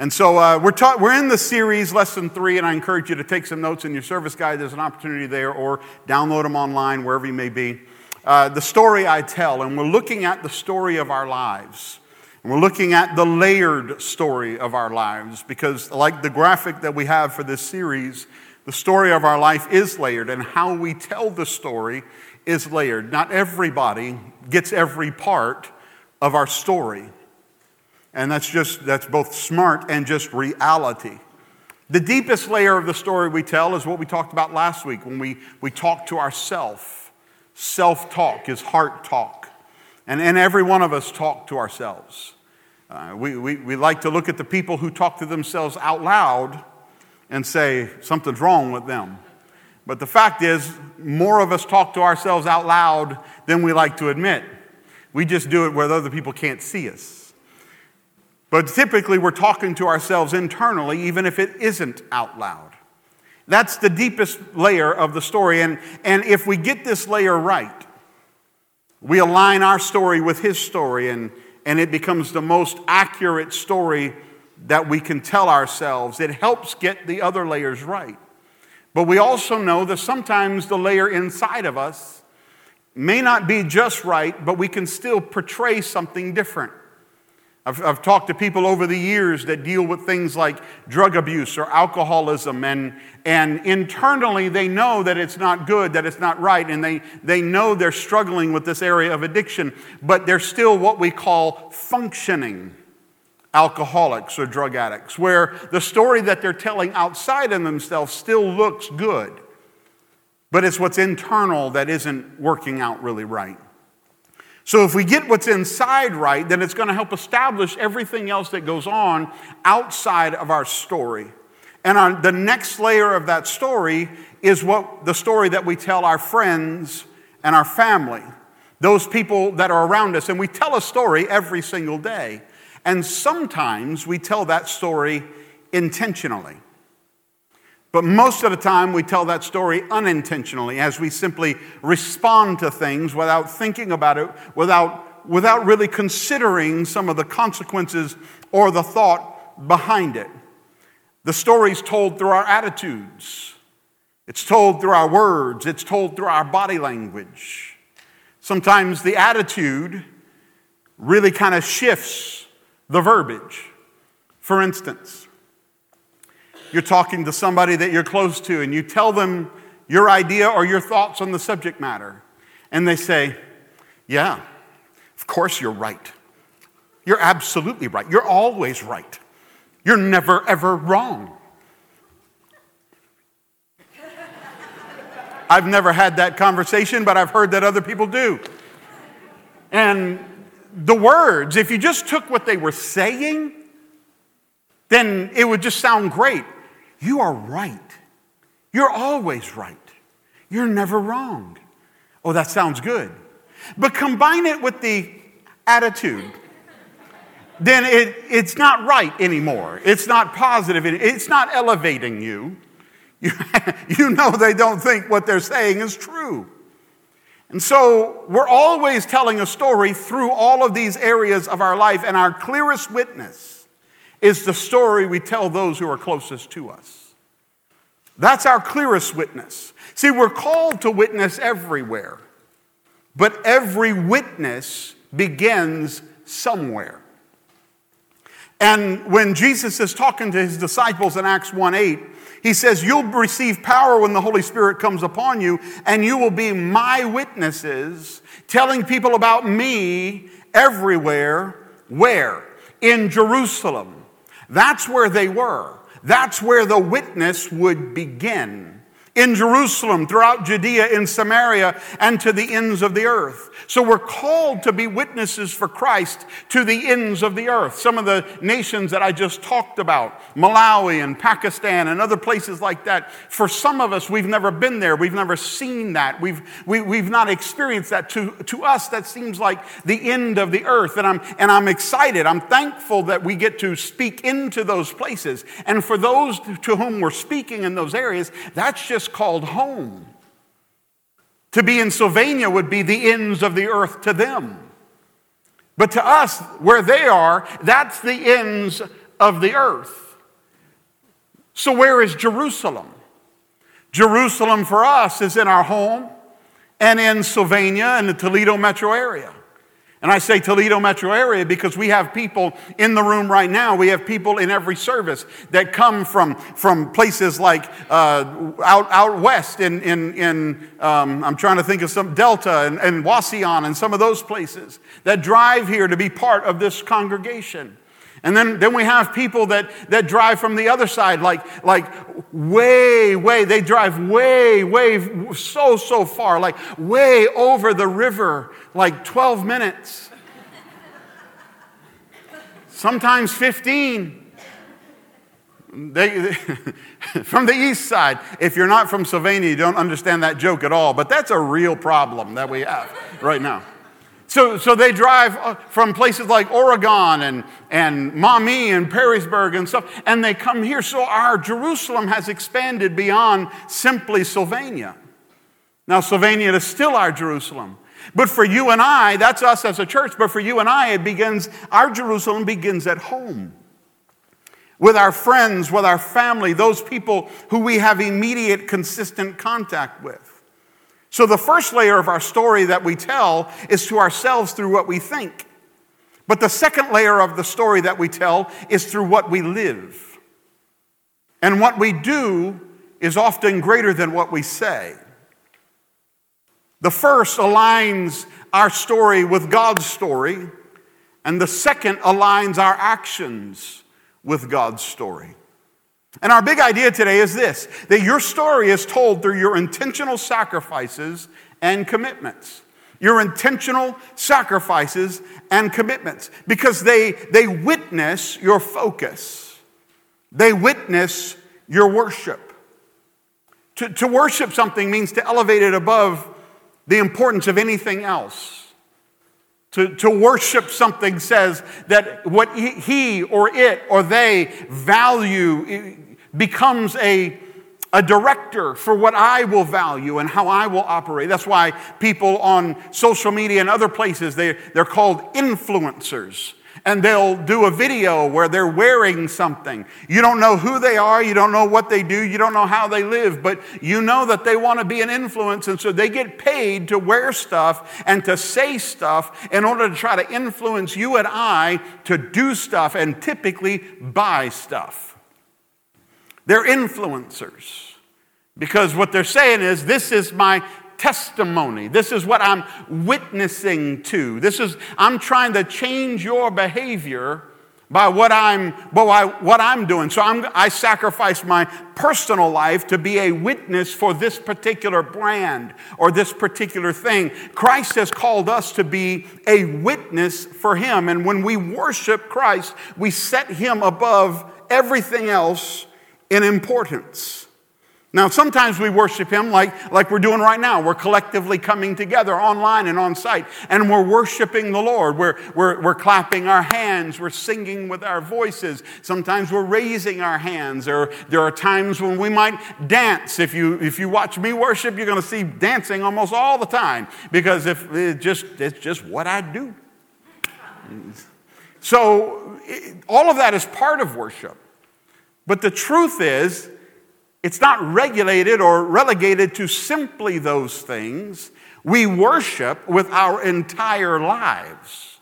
And so uh, we're, ta- we're in the series, lesson three, and I encourage you to take some notes in your service guide. There's an opportunity there, or download them online, wherever you may be. Uh, the story I tell, and we're looking at the story of our lives. And we're looking at the layered story of our lives because, like the graphic that we have for this series, the story of our life is layered, and how we tell the story is layered. Not everybody gets every part of our story. And that's just, that's both smart and just reality. The deepest layer of the story we tell is what we talked about last week when we, we talk to ourself. Self talk is heart talk. And, and every one of us talk to ourselves. Uh, we, we, we like to look at the people who talk to themselves out loud and say something's wrong with them. But the fact is, more of us talk to ourselves out loud than we like to admit. We just do it where other people can't see us. But typically, we're talking to ourselves internally, even if it isn't out loud. That's the deepest layer of the story. And, and if we get this layer right, we align our story with his story, and, and it becomes the most accurate story that we can tell ourselves. It helps get the other layers right. But we also know that sometimes the layer inside of us may not be just right, but we can still portray something different. I've, I've, talked to people over the years that deal with things like drug abuse or alcoholism, and, and internally they know that it's not good, that it's not right, and they, they know they're struggling with this area of addiction, but they're still what we call functioning alcoholics or drug addicts, where the story that they're telling outside of themselves still looks good, but it's what's internal that isn't working out really right. So, if we get what's inside right, then it's going to help establish everything else that goes on outside of our story. And the next layer of that story is what the story that we tell our friends and our family, those people that are around us. And we tell a story every single day. And sometimes we tell that story intentionally. But most of the time, we tell that story unintentionally as we simply respond to things without thinking about it, without, without really considering some of the consequences or the thought behind it. The story's told through our attitudes, it's told through our words, it's told through our body language. Sometimes the attitude really kind of shifts the verbiage. For instance, you're talking to somebody that you're close to and you tell them your idea or your thoughts on the subject matter. And they say, Yeah, of course you're right. You're absolutely right. You're always right. You're never, ever wrong. I've never had that conversation, but I've heard that other people do. And the words, if you just took what they were saying, then it would just sound great. You are right. You're always right. You're never wrong. Oh, that sounds good. But combine it with the attitude, then it, it's not right anymore. It's not positive. It's not elevating you. You, you know they don't think what they're saying is true. And so we're always telling a story through all of these areas of our life, and our clearest witness is the story we tell those who are closest to us. That's our clearest witness. See, we're called to witness everywhere, but every witness begins somewhere. And when Jesus is talking to his disciples in Acts 1 8, he says, You'll receive power when the Holy Spirit comes upon you, and you will be my witnesses, telling people about me everywhere. Where? In Jerusalem that's where they were. That's where the witness would begin in Jerusalem, throughout Judea, in Samaria, and to the ends of the earth. So we're called to be witnesses for Christ to the ends of the earth. Some of the nations that I just talked about, Malawi and Pakistan and other places like that, for some of us, we've never been there. We've never seen that. We've, we, have we have not experienced that. To, to us, that seems like the end of the earth. And I'm, and I'm excited. I'm thankful that we get to speak into those places. And for those to whom we're speaking in those areas, that's just called home. To be in Sylvania would be the ends of the earth to them. But to us, where they are, that's the ends of the earth. So, where is Jerusalem? Jerusalem for us is in our home and in Sylvania and the Toledo metro area. And I say Toledo metro area because we have people in the room right now. We have people in every service that come from, from places like uh, out, out west in, in, in um, I'm trying to think of some Delta and, and Wauseon and some of those places that drive here to be part of this congregation. And then, then we have people that, that drive from the other side, like, like way, way, they drive way, way, so, so far, like way over the river, like 12 minutes. Sometimes 15. They, from the east side. If you're not from Sylvania, you don't understand that joke at all, but that's a real problem that we have right now. So, so they drive uh, from places like Oregon and, and Maumee and Perrysburg and stuff, and they come here. So our Jerusalem has expanded beyond simply Sylvania. Now, Sylvania is still our Jerusalem. But for you and I, that's us as a church, but for you and I, it begins, our Jerusalem begins at home. With our friends, with our family, those people who we have immediate, consistent contact with. So, the first layer of our story that we tell is to ourselves through what we think. But the second layer of the story that we tell is through what we live. And what we do is often greater than what we say. The first aligns our story with God's story, and the second aligns our actions with God's story. And our big idea today is this that your story is told through your intentional sacrifices and commitments. Your intentional sacrifices and commitments because they, they witness your focus, they witness your worship. To, to worship something means to elevate it above the importance of anything else. To, to worship something says that what he or it or they value becomes a, a director for what I will value and how I will operate. That's why people on social media and other places, they, they're called influencers and they'll do a video where they're wearing something. You don't know who they are, you don't know what they do, you don't know how they live, but you know that they want to be an influence, and so they get paid to wear stuff and to say stuff in order to try to influence you and I to do stuff and typically buy stuff. They're influencers because what they're saying is, This is my testimony. This is what I'm witnessing to. This is, I'm trying to change your behavior by what I'm, by what I'm doing. So I'm, I sacrifice my personal life to be a witness for this particular brand or this particular thing. Christ has called us to be a witness for Him. And when we worship Christ, we set Him above everything else in importance. Now, sometimes we worship Him like, like we're doing right now. We're collectively coming together online and on site, and we're worshiping the Lord. We're, we're, we're clapping our hands, we're singing with our voices. Sometimes we're raising our hands, or there are times when we might dance. If you, if you watch me worship, you're going to see dancing almost all the time because if it just, it's just what I do. So, all of that is part of worship. But the truth is, it's not regulated or relegated to simply those things. We worship with our entire lives.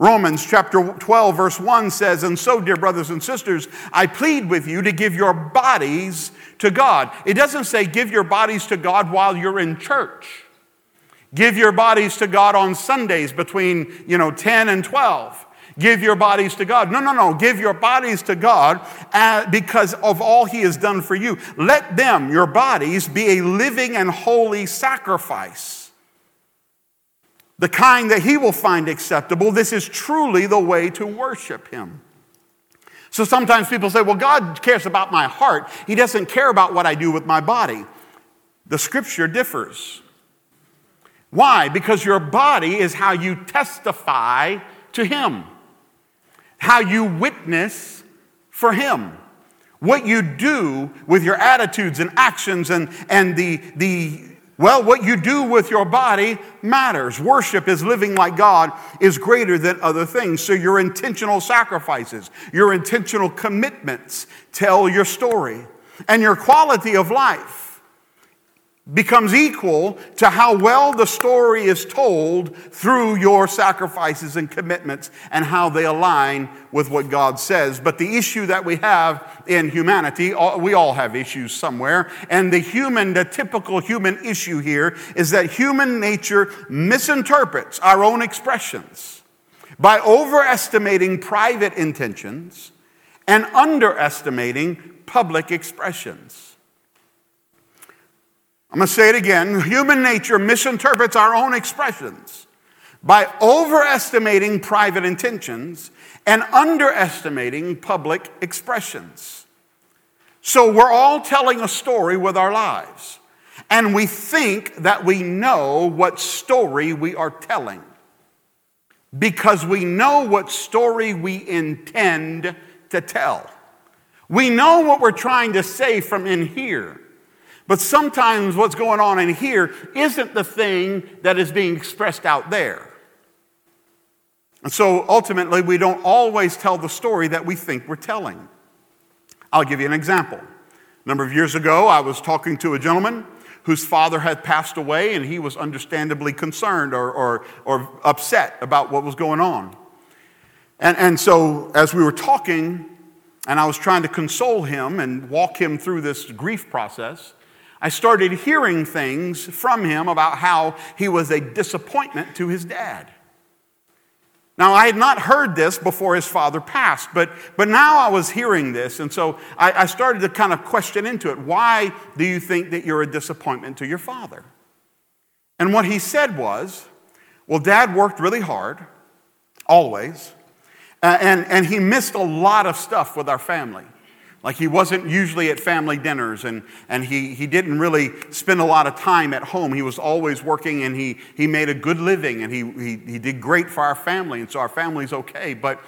Romans chapter 12, verse 1 says, And so, dear brothers and sisters, I plead with you to give your bodies to God. It doesn't say give your bodies to God while you're in church. Give your bodies to God on Sundays between, you know, 10 and 12. Give your bodies to God. No, no, no. Give your bodies to God uh, because of all He has done for you. Let them, your bodies, be a living and holy sacrifice. The kind that He will find acceptable. This is truly the way to worship Him. So sometimes people say, well, God cares about my heart. He doesn't care about what I do with my body. The scripture differs. Why? Because your body is how you testify to Him how you witness for Him. What you do with your attitudes and actions and, and the, the Well, what you do with your body matters. Worship is living like God is greater than other things. So your intentional sacrifices, your intentional commitments tell your story. And your quality of life becomes equal to how well the story is told through your sacrifices and commitments and how they align with what God says. But the issue that we have in humanity, uh, we all have issues somewhere, and the human, the typical human issue here is that human nature misinterprets our own expressions by overestimating private intentions and underestimating public expressions. I'm going to say it again. Human nature misinterprets our own expressions by overestimating private intentions and underestimating public expressions. So we're all telling a story with our lives, and we think that we know what story we are telling because we know what story we intend to tell. We know what we're trying to say from in here. But sometimes what's going on in here isn't the thing that is being expressed out there. And so ultimately, we don't always tell the story that we think we're telling. I'll give you an example. A number of years ago, I was talking to a gentleman whose father had passed away, and he was understandably concerned or, or, or upset about what was going on. And, and so, as we were talking, and I was trying to console him and walk him through this grief process, I started hearing things from him about how he was a disappointment to his dad. Now, I had not heard this before his father passed, but, but now I was hearing this, and so I, I started to kind of question into it. Why do you think that you're a disappointment to your father? And what he said was, Well, dad worked really hard, always, and, and he missed a lot of stuff with our family. Like he wasn't usually at family dinners and, and he, he didn't really spend a lot of time at home. He was always working and he, he made a good living and he, he, he did great for our family. And so our family's okay. But,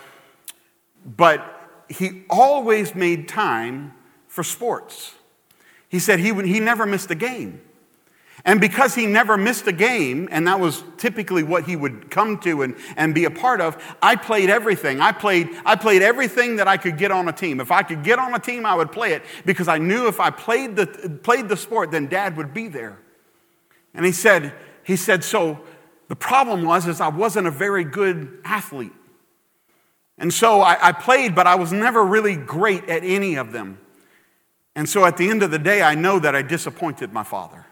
but he always made time for sports. He said he, he never missed a game. And because he never missed a game, and that was typically what he would come to and, and be a part of, I played everything. I played, I played everything that I could get on a team. If I could get on a team, I would play it because I knew if I played the, played the sport, then dad would be there. And he said, he said, so the problem was is I wasn't a very good athlete. And so I, I played, but I was never really great at any of them. And so at the end of the day, I know that I disappointed my father.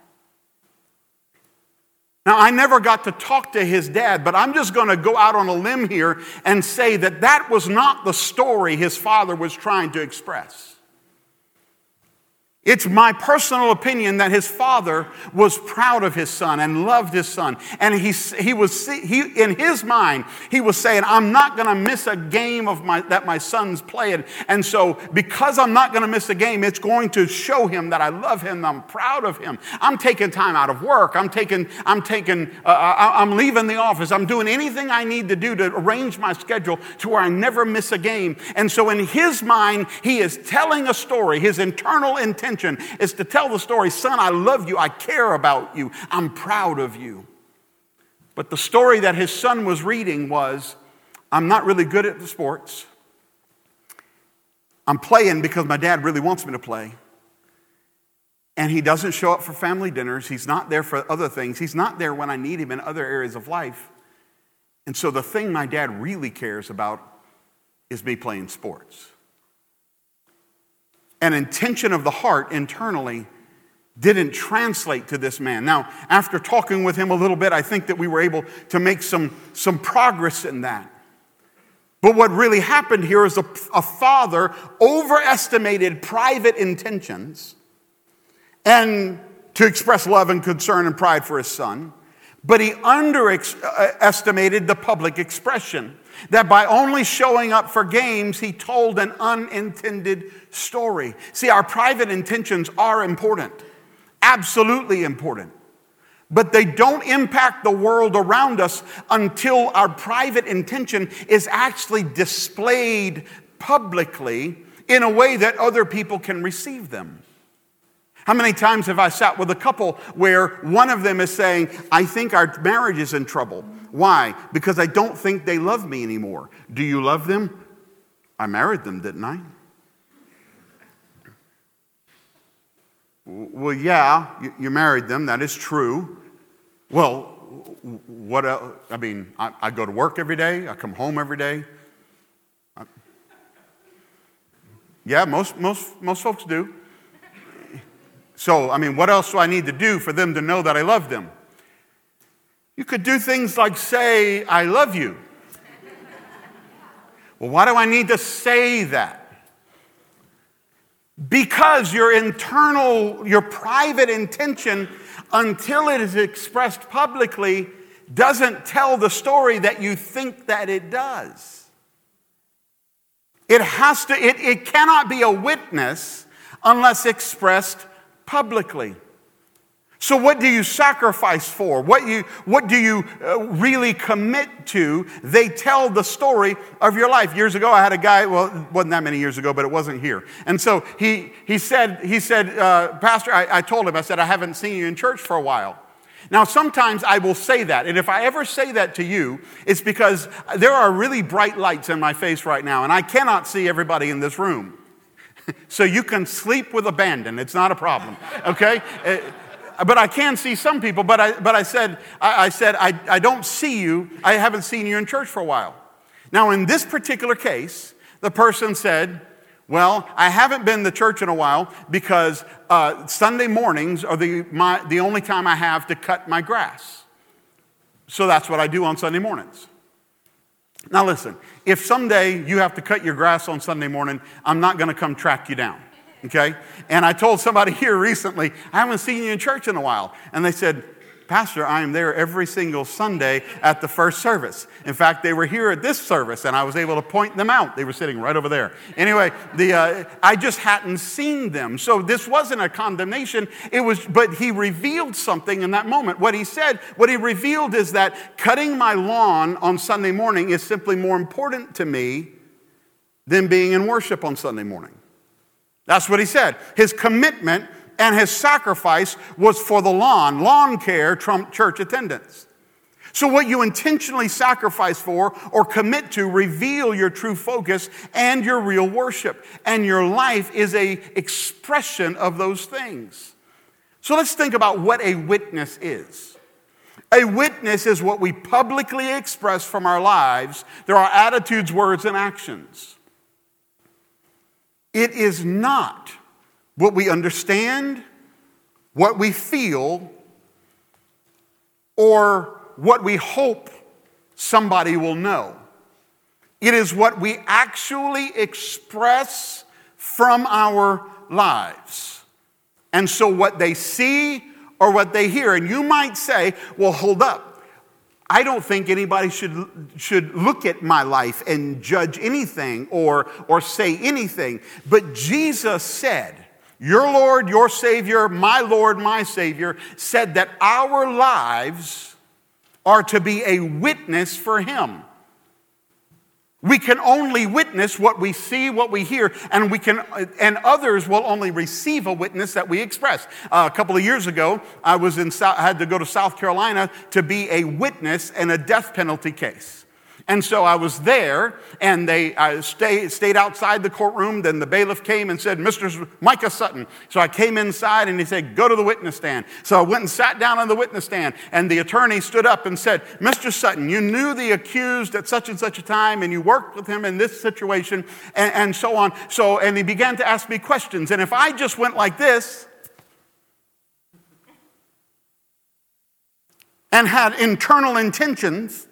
Now, I never got to talk to his dad, but I'm just going to go out on a limb here and say that that was not the story his father was trying to express. It's my personal opinion that his father was proud of his son and loved his son. And he, he was, he, in his mind, he was saying, I'm not going to miss a game of my, that my son's playing. And so, because I'm not going to miss a game, it's going to show him that I love him, I'm proud of him. I'm taking time out of work. I'm taking, I'm taking, uh, uh I'm leaving the office. I'm doing anything I need to do to arrange my schedule to where I never miss a game. And so, in his mind, he is telling a story, his internal intention is to tell the story son, I love you, I care about you, I'm proud of you. But the story that his son was reading was I'm not really good at the sports. I'm playing because my dad really wants me to play. And he doesn't show up for family dinners. He's not there for other things. He's not there when I need him in other areas of life. And so the thing my dad really cares about is me playing sports an intention of the heart internally didn't translate to this man. Now, after talking with him a little bit, I think that we were able to make some, some progress in that. But what really happened here is a, a father overestimated private intentions and to express love and concern and pride for his son, but he underestimated the public expression that by only showing up for games, he told an unintended story. See, our private intentions are important, absolutely important. But they don't impact the world around us until our private intention is actually displayed publicly in a way that other people can receive them. How many times have I sat with a couple where one of them is saying, I think our marriage is in trouble? Why? Because I don't think they love me anymore. Do you love them? I married them, didn't I? Well, yeah, you married them. That is true. Well, what else? I mean, I, go to work every day, I come home every day. Yeah, most, most, most folks do. So, I mean, what else do I need to do for them to know that I love them? You could do things like say, I love you. well, why do I need to say that? Because your internal, your private intention, until it is expressed publicly, doesn't tell the story that you think that it does. It has to, it, it cannot be a witness unless expressed publicly. So, what do you sacrifice for? What, you, what do you uh, really commit to? They tell the story of your life. Years ago, I had a guy, well, it wasn't that many years ago, but it wasn't here. And so he, he said, he said uh, Pastor, I, I told him, I said, I haven't seen you in church for a while. Now, sometimes I will say that, and if I ever say that to you, it's because there are really bright lights in my face right now, and I cannot see everybody in this room. so you can sleep with abandon. It's not a problem, okay? Uh, but I can see some people. But I, but I said, I, I said, I, I don't see you. I haven't seen you in church for a while. Now, in this particular case, the person said, well, I haven't been to church in a while because uh, Sunday mornings are the, my, the only time I have to cut my grass. So that's what I do on Sunday mornings. Now, listen, if someday you have to cut your grass on Sunday morning, I'm not going to come track you down, okay? And I told somebody here recently, I haven't seen you in church in a while. And they said, Pastor, I am there every single Sunday at the first service. In fact, they were here at this service, and I was able to point them out. They were sitting right over there. Anyway, the, uh, I just hadn't seen them. So this wasn't a condemnation. It was, but he revealed something in that moment. What he said, what he revealed is that cutting my lawn on Sunday morning is simply more important to me than being in worship on Sunday morning. That's what he said. His commitment and his sacrifice was for the lawn. Lawn care trumped church attendance. So, what you intentionally sacrifice for or commit to reveal your true focus and your real worship. And your life is a expression of those things. So, let's think about what a witness is. A witness is what we publicly express from our lives. There are attitudes, words, and actions. It is not what we understand, what we feel, or what we hope somebody will know. It is what we actually express from our lives. And so, what they see or what they hear, and you might say, well, hold up. I don't think anybody should, should look at my life and judge anything or, or say anything. But Jesus said, your Lord, your Savior, my Lord, my Savior, said that our lives are to be a witness for Him. We can only witness what we see, what we hear, and we can, and others will only receive a witness that we express. Uh, a couple of years ago, I was in, I had to go to South Carolina to be a witness in a death penalty case. And so I was there, and they I stay, stayed outside the courtroom. Then the bailiff came and said, Mr. Micah Sutton. So I came inside, and he said, Go to the witness stand. So I went and sat down on the witness stand, and the attorney stood up and said, Mr. Sutton, you knew the accused at such and such a time, and you worked with him in this situation, and, and so on. So, and he began to ask me questions. And if I just went like this, and had internal intentions,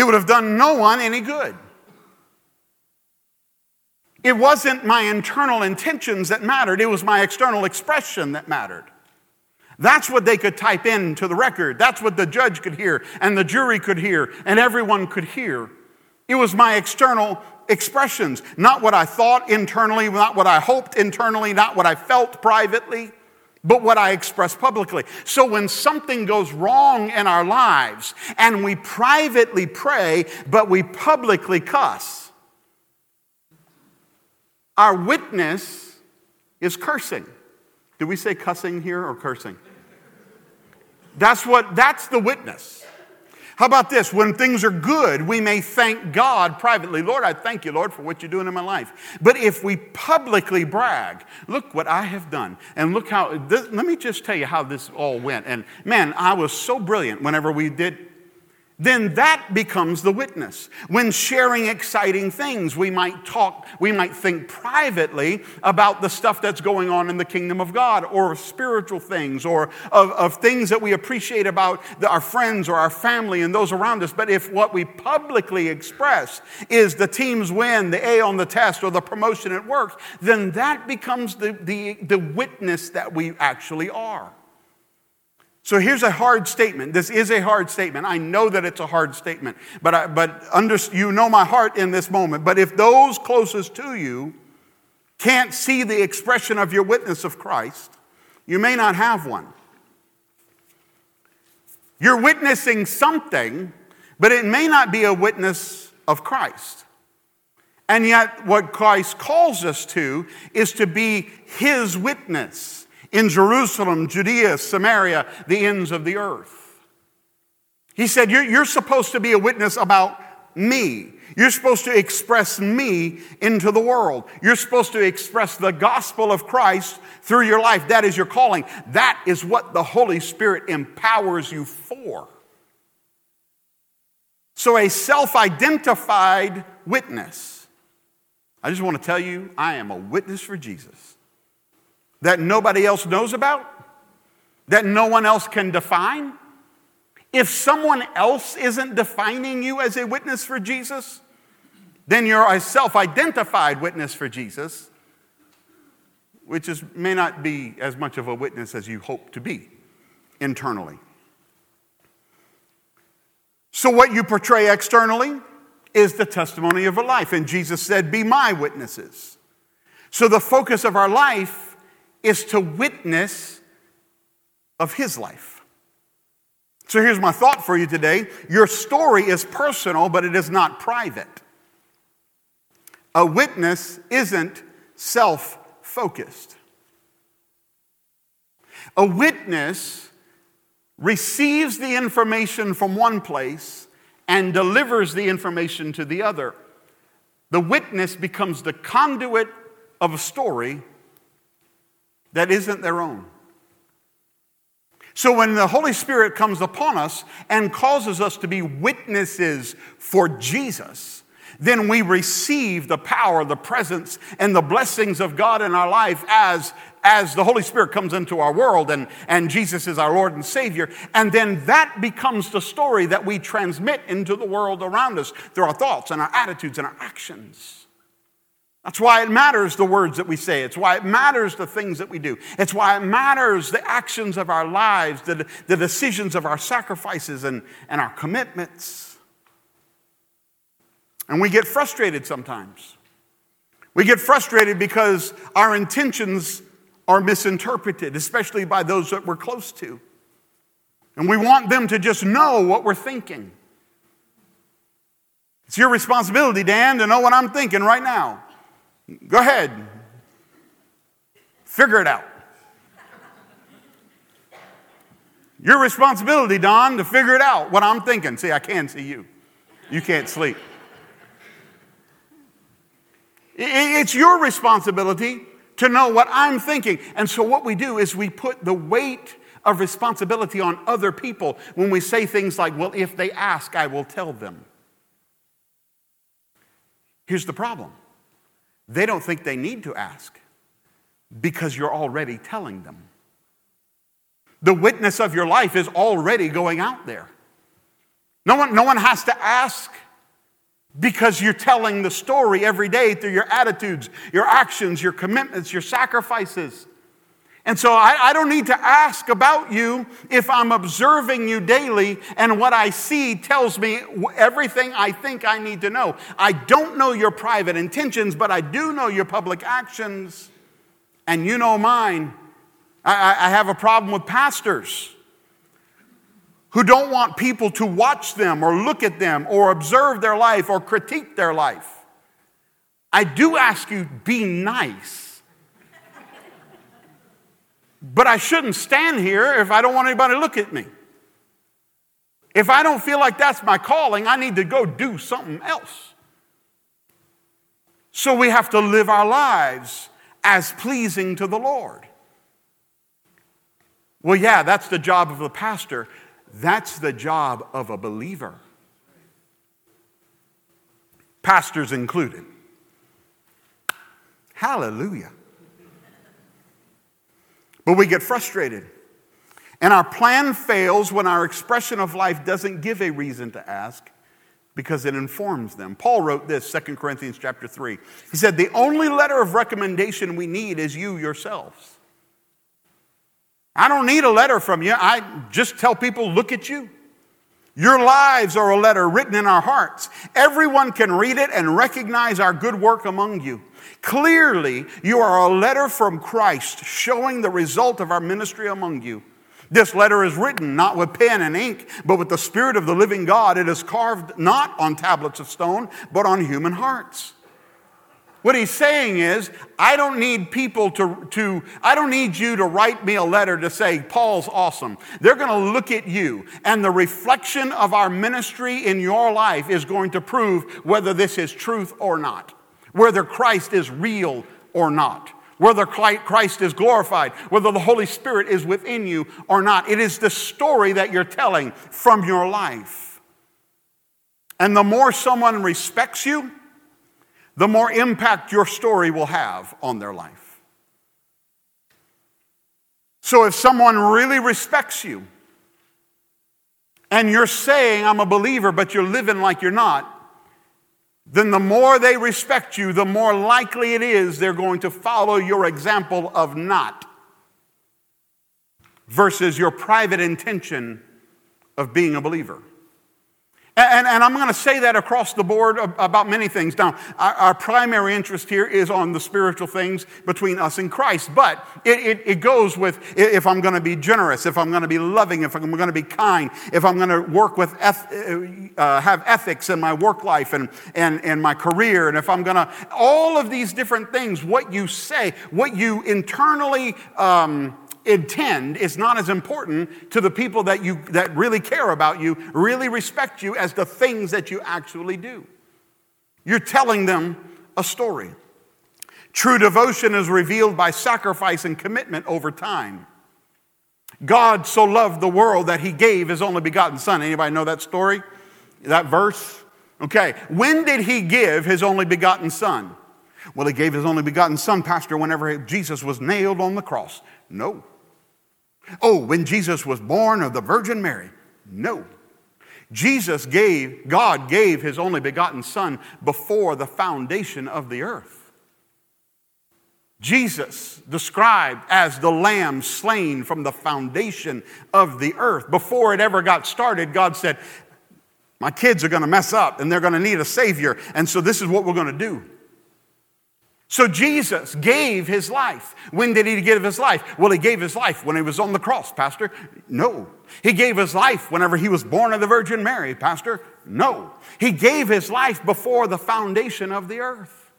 It would have done no one any good. It wasn't my internal intentions that mattered, it was my external expression that mattered. That's what they could type into the record. That's what the judge could hear, and the jury could hear, and everyone could hear. It was my external expressions, not what I thought internally, not what I hoped internally, not what I felt privately but what I express publicly. So when something goes wrong in our lives and we privately pray, but we publicly cuss, our witness is cursing. Do we say cussing here or cursing? That's what that's the witness. How about this? When things are good, we may thank God privately. Lord, I thank you, Lord, for what you're doing in my life. But if we publicly brag, look what I have done, and look how, this, let me just tell you how this all went. And man, I was so brilliant whenever we did then that becomes the witness. When sharing exciting things, we might talk, we might think privately about the stuff that's going on in the kingdom of God, or spiritual things, or of, of things that we appreciate about the, our friends or our family and those around us. But if what we publicly express is the team's win, the A on the test, or the promotion at work, then that becomes the, the, the witness that we actually are. So here's a hard statement. This is a hard statement. I know that it's a hard statement, but, I, but under, you know my heart in this moment. But if those closest to you can't see the expression of your witness of Christ, you may not have one. You're witnessing something, but it may not be a witness of Christ. And yet, what Christ calls us to is to be his witness in Jerusalem, Judea, Samaria, the ends of the earth. He said, You're, you're supposed to be a witness about me. You're supposed to express me into the world. You're supposed to express the gospel of Christ through your life. That is your calling. That is what the Holy Spirit empowers you for. So, a self identified witness. I just want to tell you, I am a witness for Jesus that nobody else knows about, that no one else can define? If someone else isn't defining you as a witness for Jesus, then you're a self identified witness for Jesus, which is, may not be as much of a witness as you hope to be internally. So, what you portray externally is the testimony of a life. And Jesus said, Be my witnesses. So, the focus of our life is to witness of his life. So here's my thought for you today your story is personal, but it is not private. A witness isn't self focused. A witness receives the information from one place and delivers the information to the other. The witness becomes the conduit of a story that isn't their own. So when the Holy Spirit comes upon us and causes us to be witnesses for Jesus, then we receive the power, the presence, and the blessings of God in our life as, as the Holy Spirit comes into our world and, and Jesus is our Lord and Savior. And then that becomes the story that we transmit into the world around us through our thoughts and our attitudes and our actions. That's why it matters the words that we say. It's why it matters the things that we do. It's why it matters the actions of our lives, the, the decisions of our sacrifices and, and our commitments. And we get frustrated sometimes. We get frustrated because our intentions are misinterpreted, especially by those that we're close to. And we want them to just know what we're thinking. It's your responsibility, Dan, to know what I'm thinking right now. Go ahead. Figure it out. Your responsibility, Don, to figure it out what I'm thinking. See, I can see you. You can't sleep. It's your responsibility to know what I'm thinking. And so, what we do is we put the weight of responsibility on other people when we say things like, Well, if they ask, I will tell them. Here's the problem they don't think they need to ask because you're already telling them. The witness of your life is already going out there. No one, no one has to ask because you're telling the story every day through your attitudes, your actions, your commitments, your sacrifices. And so I, I, don't need to ask about you if I'm observing you daily and what I see tells me everything I think I need to know. I don't know your private intentions, but I do know your public actions, and you know mine. I, I have a problem with pastors who don't want people to watch them or look at them or observe their life or critique their life. I do ask you, be nice. But I shouldn't stand here if I don't want anybody to look at me. If I don't feel like that's my calling, I need to go do something else. So we have to live our lives as pleasing to the Lord. Well, yeah, that's the job of a pastor. That's the job of a believer. Pastors included. Hallelujah. But we get frustrated. And our plan fails when our expression of life doesn't give a reason to ask because it informs them. Paul wrote this, 2 Corinthians chapter 3. He said, The only letter of recommendation we need is you yourselves. I don't need a letter from you. I just tell people, look at you. Your lives are a letter written in our hearts. Everyone can read it and recognize our good work among you. Clearly, you are a letter from Christ showing the result of our ministry among you. This letter is written not with pen and ink, but with the Spirit of the living God. It is carved not on tablets of stone, but on human hearts. What he's saying is, I don't need people to, to, I don't need you to write me a letter to say, Paul's awesome. They're going to look at you, and the reflection of our ministry in your life is going to prove whether this is truth or not, whether Christ is real or not, whether Christ is glorified, whether the Holy Spirit is within you or not. It is the story that you're telling from your life. And the more someone respects you, the more impact your story will have on their life. So if someone really respects you and you're saying, I'm a believer, but you're living like you're not, then the more they respect you, the more likely it is they're going to follow your example of not versus your private intention of being a believer. And, and I'm going to say that across the board about many things. Now, our, our, primary interest here is on the spiritual things between us and Christ, but it, it, it goes with if I'm going to be generous, if I'm going to be loving, if I'm going to be kind, if I'm going to work with, eth- uh, have ethics in my work life and, and, and my career, and if I'm going to, all of these different things, what you say, what you internally um, intend is not as important to the people that you that really care about you, really respect you as the things that you actually do. You're telling them a story. True devotion is revealed by sacrifice and commitment over time. God so loved the world that he gave his only begotten son. Anybody know that story? That verse? Okay. When did he give his only begotten son? Well, he gave his only begotten son, Pastor, whenever Jesus was nailed on the cross. No. Oh, when Jesus was born of the Virgin Mary? No. Jesus gave, God gave his only begotten Son before the foundation of the earth. Jesus, described as the lamb slain from the foundation of the earth. Before it ever got started, God said, My kids are going to mess up and they're going to need a Savior. And so this is what we're going to do. So Jesus gave his life. When did he give his life? Well, he gave his life when he was on the cross, Pastor. No. He gave his life whenever he was born of the Virgin Mary, Pastor. No. He gave his life before the foundation of the earth.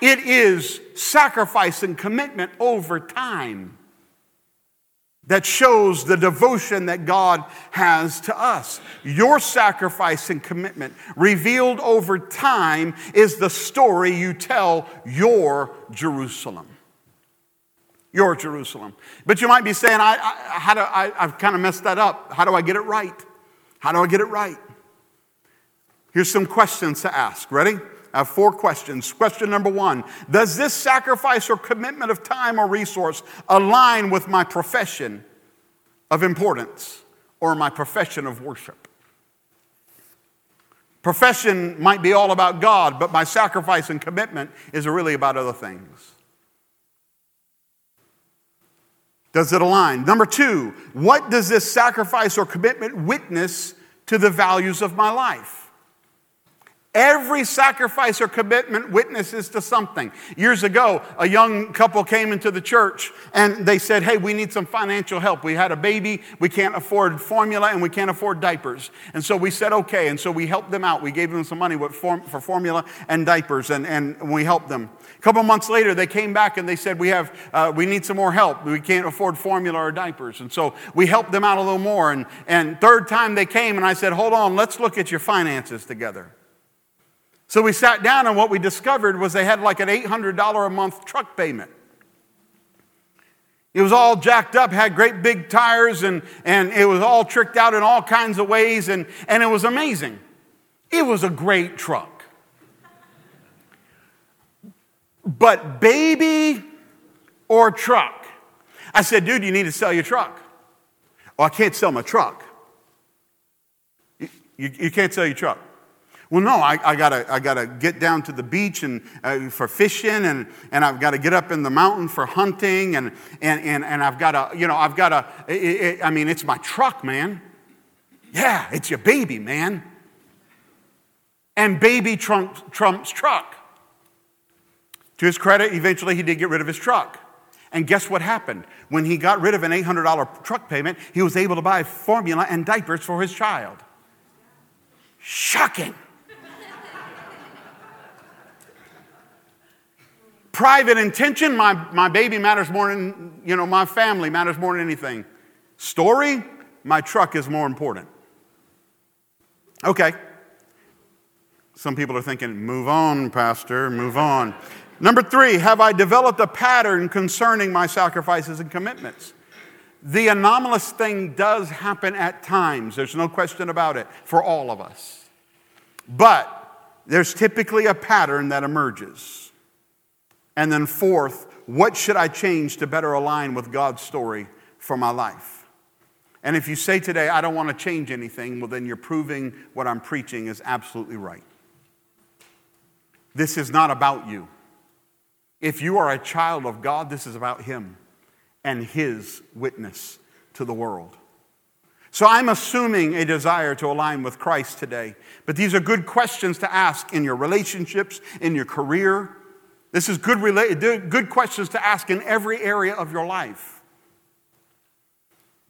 It is sacrifice and commitment over time that shows the devotion that God has to us. Your sacrifice and commitment, revealed over time, is the story you tell your Jerusalem. Your Jerusalem. But you might be saying, I, I, how do, I, I've kind of messed that up. How do I get it right? How do I get it right? Here's some questions to ask. Ready? I have four questions. Question number one Does this sacrifice or commitment of time or resource align with my profession of importance or my profession of worship? Profession might be all about God, but my sacrifice and commitment is really about other things. Does it align? Number two, what does this sacrifice or commitment witness to the values of my life? Every sacrifice or commitment witnesses to something. Years ago, a young couple came into the church and they said, Hey, we need some financial help. We had a baby, we can't afford formula, and we can't afford diapers. And so we said, Okay. And so we helped them out. We gave them some money for formula and diapers, and, and we helped them. A couple months later, they came back and they said, We, have, uh, we need some more help. We can't afford formula or diapers. And so we helped them out a little more. And, and third time they came, and I said, Hold on, let's look at your finances together. So we sat down, and what we discovered was they had like an $800 a month truck payment. It was all jacked up, had great big tires, and, and it was all tricked out in all kinds of ways, and, and it was amazing. It was a great truck. But baby or truck? I said, dude, you need to sell your truck. Oh, I can't sell my truck. You, you, you can't sell your truck. Well, no, I, I, gotta, I gotta get down to the beach and, uh, for fishing, and, and I've gotta get up in the mountain for hunting, and, and, and, and I've gotta, you know, I've gotta, I mean, it's my truck, man. Yeah, it's your baby, man. And baby trumps truck. To his credit, eventually he did get rid of his truck. And guess what happened? When he got rid of an $800 truck payment, he was able to buy formula and diapers for his child. Shocking. Private intention, my, my baby matters more than, you know, my family matters more than anything. Story, my truck is more important. Okay. Some people are thinking, move on, Pastor, move on. Number three, have I developed a pattern concerning my sacrifices and commitments? The anomalous thing does happen at times. There's no question about it for all of us. But there's typically a pattern that emerges. And then, fourth, what should I change to better align with God's story for my life? And if you say today, I don't want to change anything, well, then you're proving what I'm preaching is absolutely right. This is not about you. If you are a child of God, this is about Him and His witness to the world. So I'm assuming a desire to align with Christ today. But these are good questions to ask in your relationships, in your career, this is good, good questions to ask in every area of your life.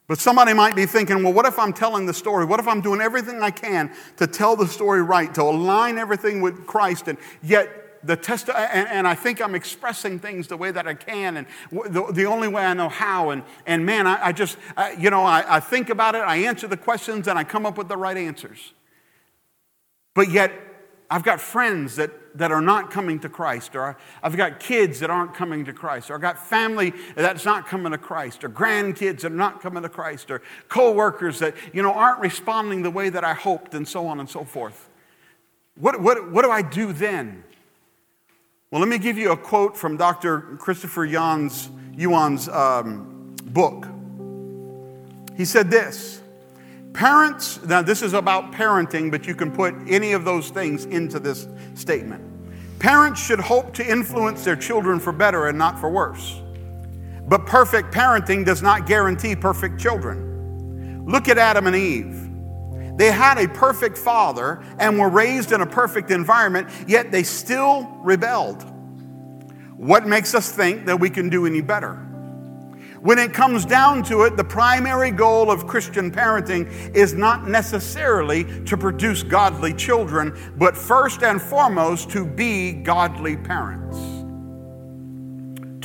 But somebody might be thinking, well, what if I'm telling the story? What if I'm doing everything I can to tell the story right, to align everything with Christ, and yet the test, and, and, I think I'm expressing things the way that I can, and the, the only way I know how. And, and man, I, I just, I, you know, I, I think about it, I answer the questions, and I come up with the right answers. But yet, I've got friends that, that are not coming to Christ, or I've got kids that aren't coming to Christ, or I've got family that's not coming to Christ, or grandkids that are not coming to Christ, or coworkers that you know aren't responding the way that I hoped, and so on and so forth. What, what, what do I do then? Well, let me give you a quote from Dr. Christopher Yuan's, Yuan's um, book. He said this. Parents, now this is about parenting, but you can put any of those things into this statement. Parents should hope to influence their children for better and not for worse. But perfect parenting does not guarantee perfect children. Look at Adam and Eve. They had a perfect father and were raised in a perfect environment, yet they still rebelled. What makes us think that we can do any better? When it comes down to it, the primary goal of Christian parenting is not necessarily to produce godly children, but first and foremost to be godly parents.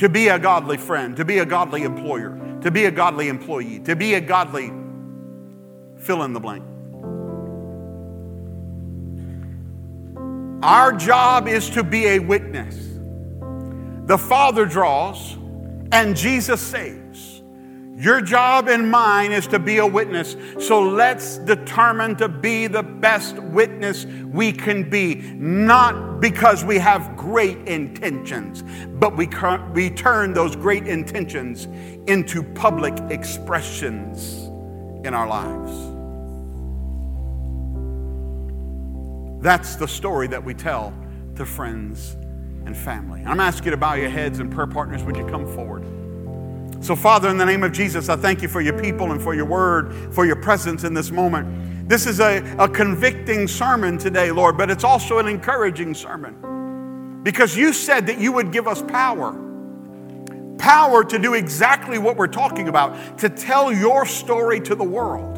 To be a godly friend, to be a godly employer, to be a godly employee, to be a godly fill in the blank. Our job is to be a witness. The Father draws, and Jesus saves. Your job and mine is to be a witness. So let's determine to be the best witness we can be, not because we have great intentions, but we, we turn those great intentions into public expressions in our lives. That's the story that we tell to friends and family. I'm asking you to bow your heads and prayer partners, would you come forward? So, Father, in the name of Jesus, I thank you for your people and for your word, for your presence in this moment. This is a, a convicting sermon today, Lord, but it's also an encouraging sermon because you said that you would give us power. Power to do exactly what we're talking about, to tell your story to the world.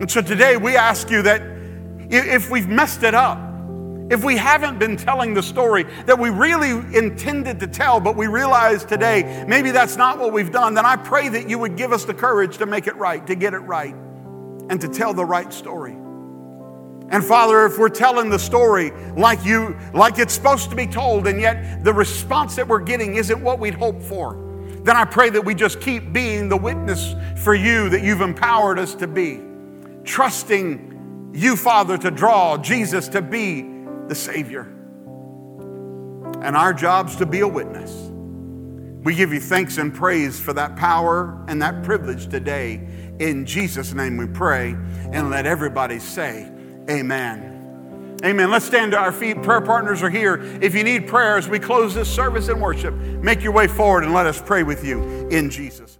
And so today we ask you that if we've messed it up, if we haven't been telling the story that we really intended to tell, but we realize today maybe that's not what we've done, then I pray that you would give us the courage to make it right, to get it right and to tell the right story. And Father, if we're telling the story like you like it's supposed to be told and yet the response that we're getting isn't what we'd hoped for, then I pray that we just keep being the witness for you that you've empowered us to be. Trusting you, Father, to draw Jesus to be the Savior. And our job's to be a witness. We give you thanks and praise for that power and that privilege today in Jesus' name we pray, and let everybody say, Amen. Amen. Let's stand to our feet. Prayer partners are here. If you need prayer as we close this service in worship, make your way forward and let us pray with you in Jesus.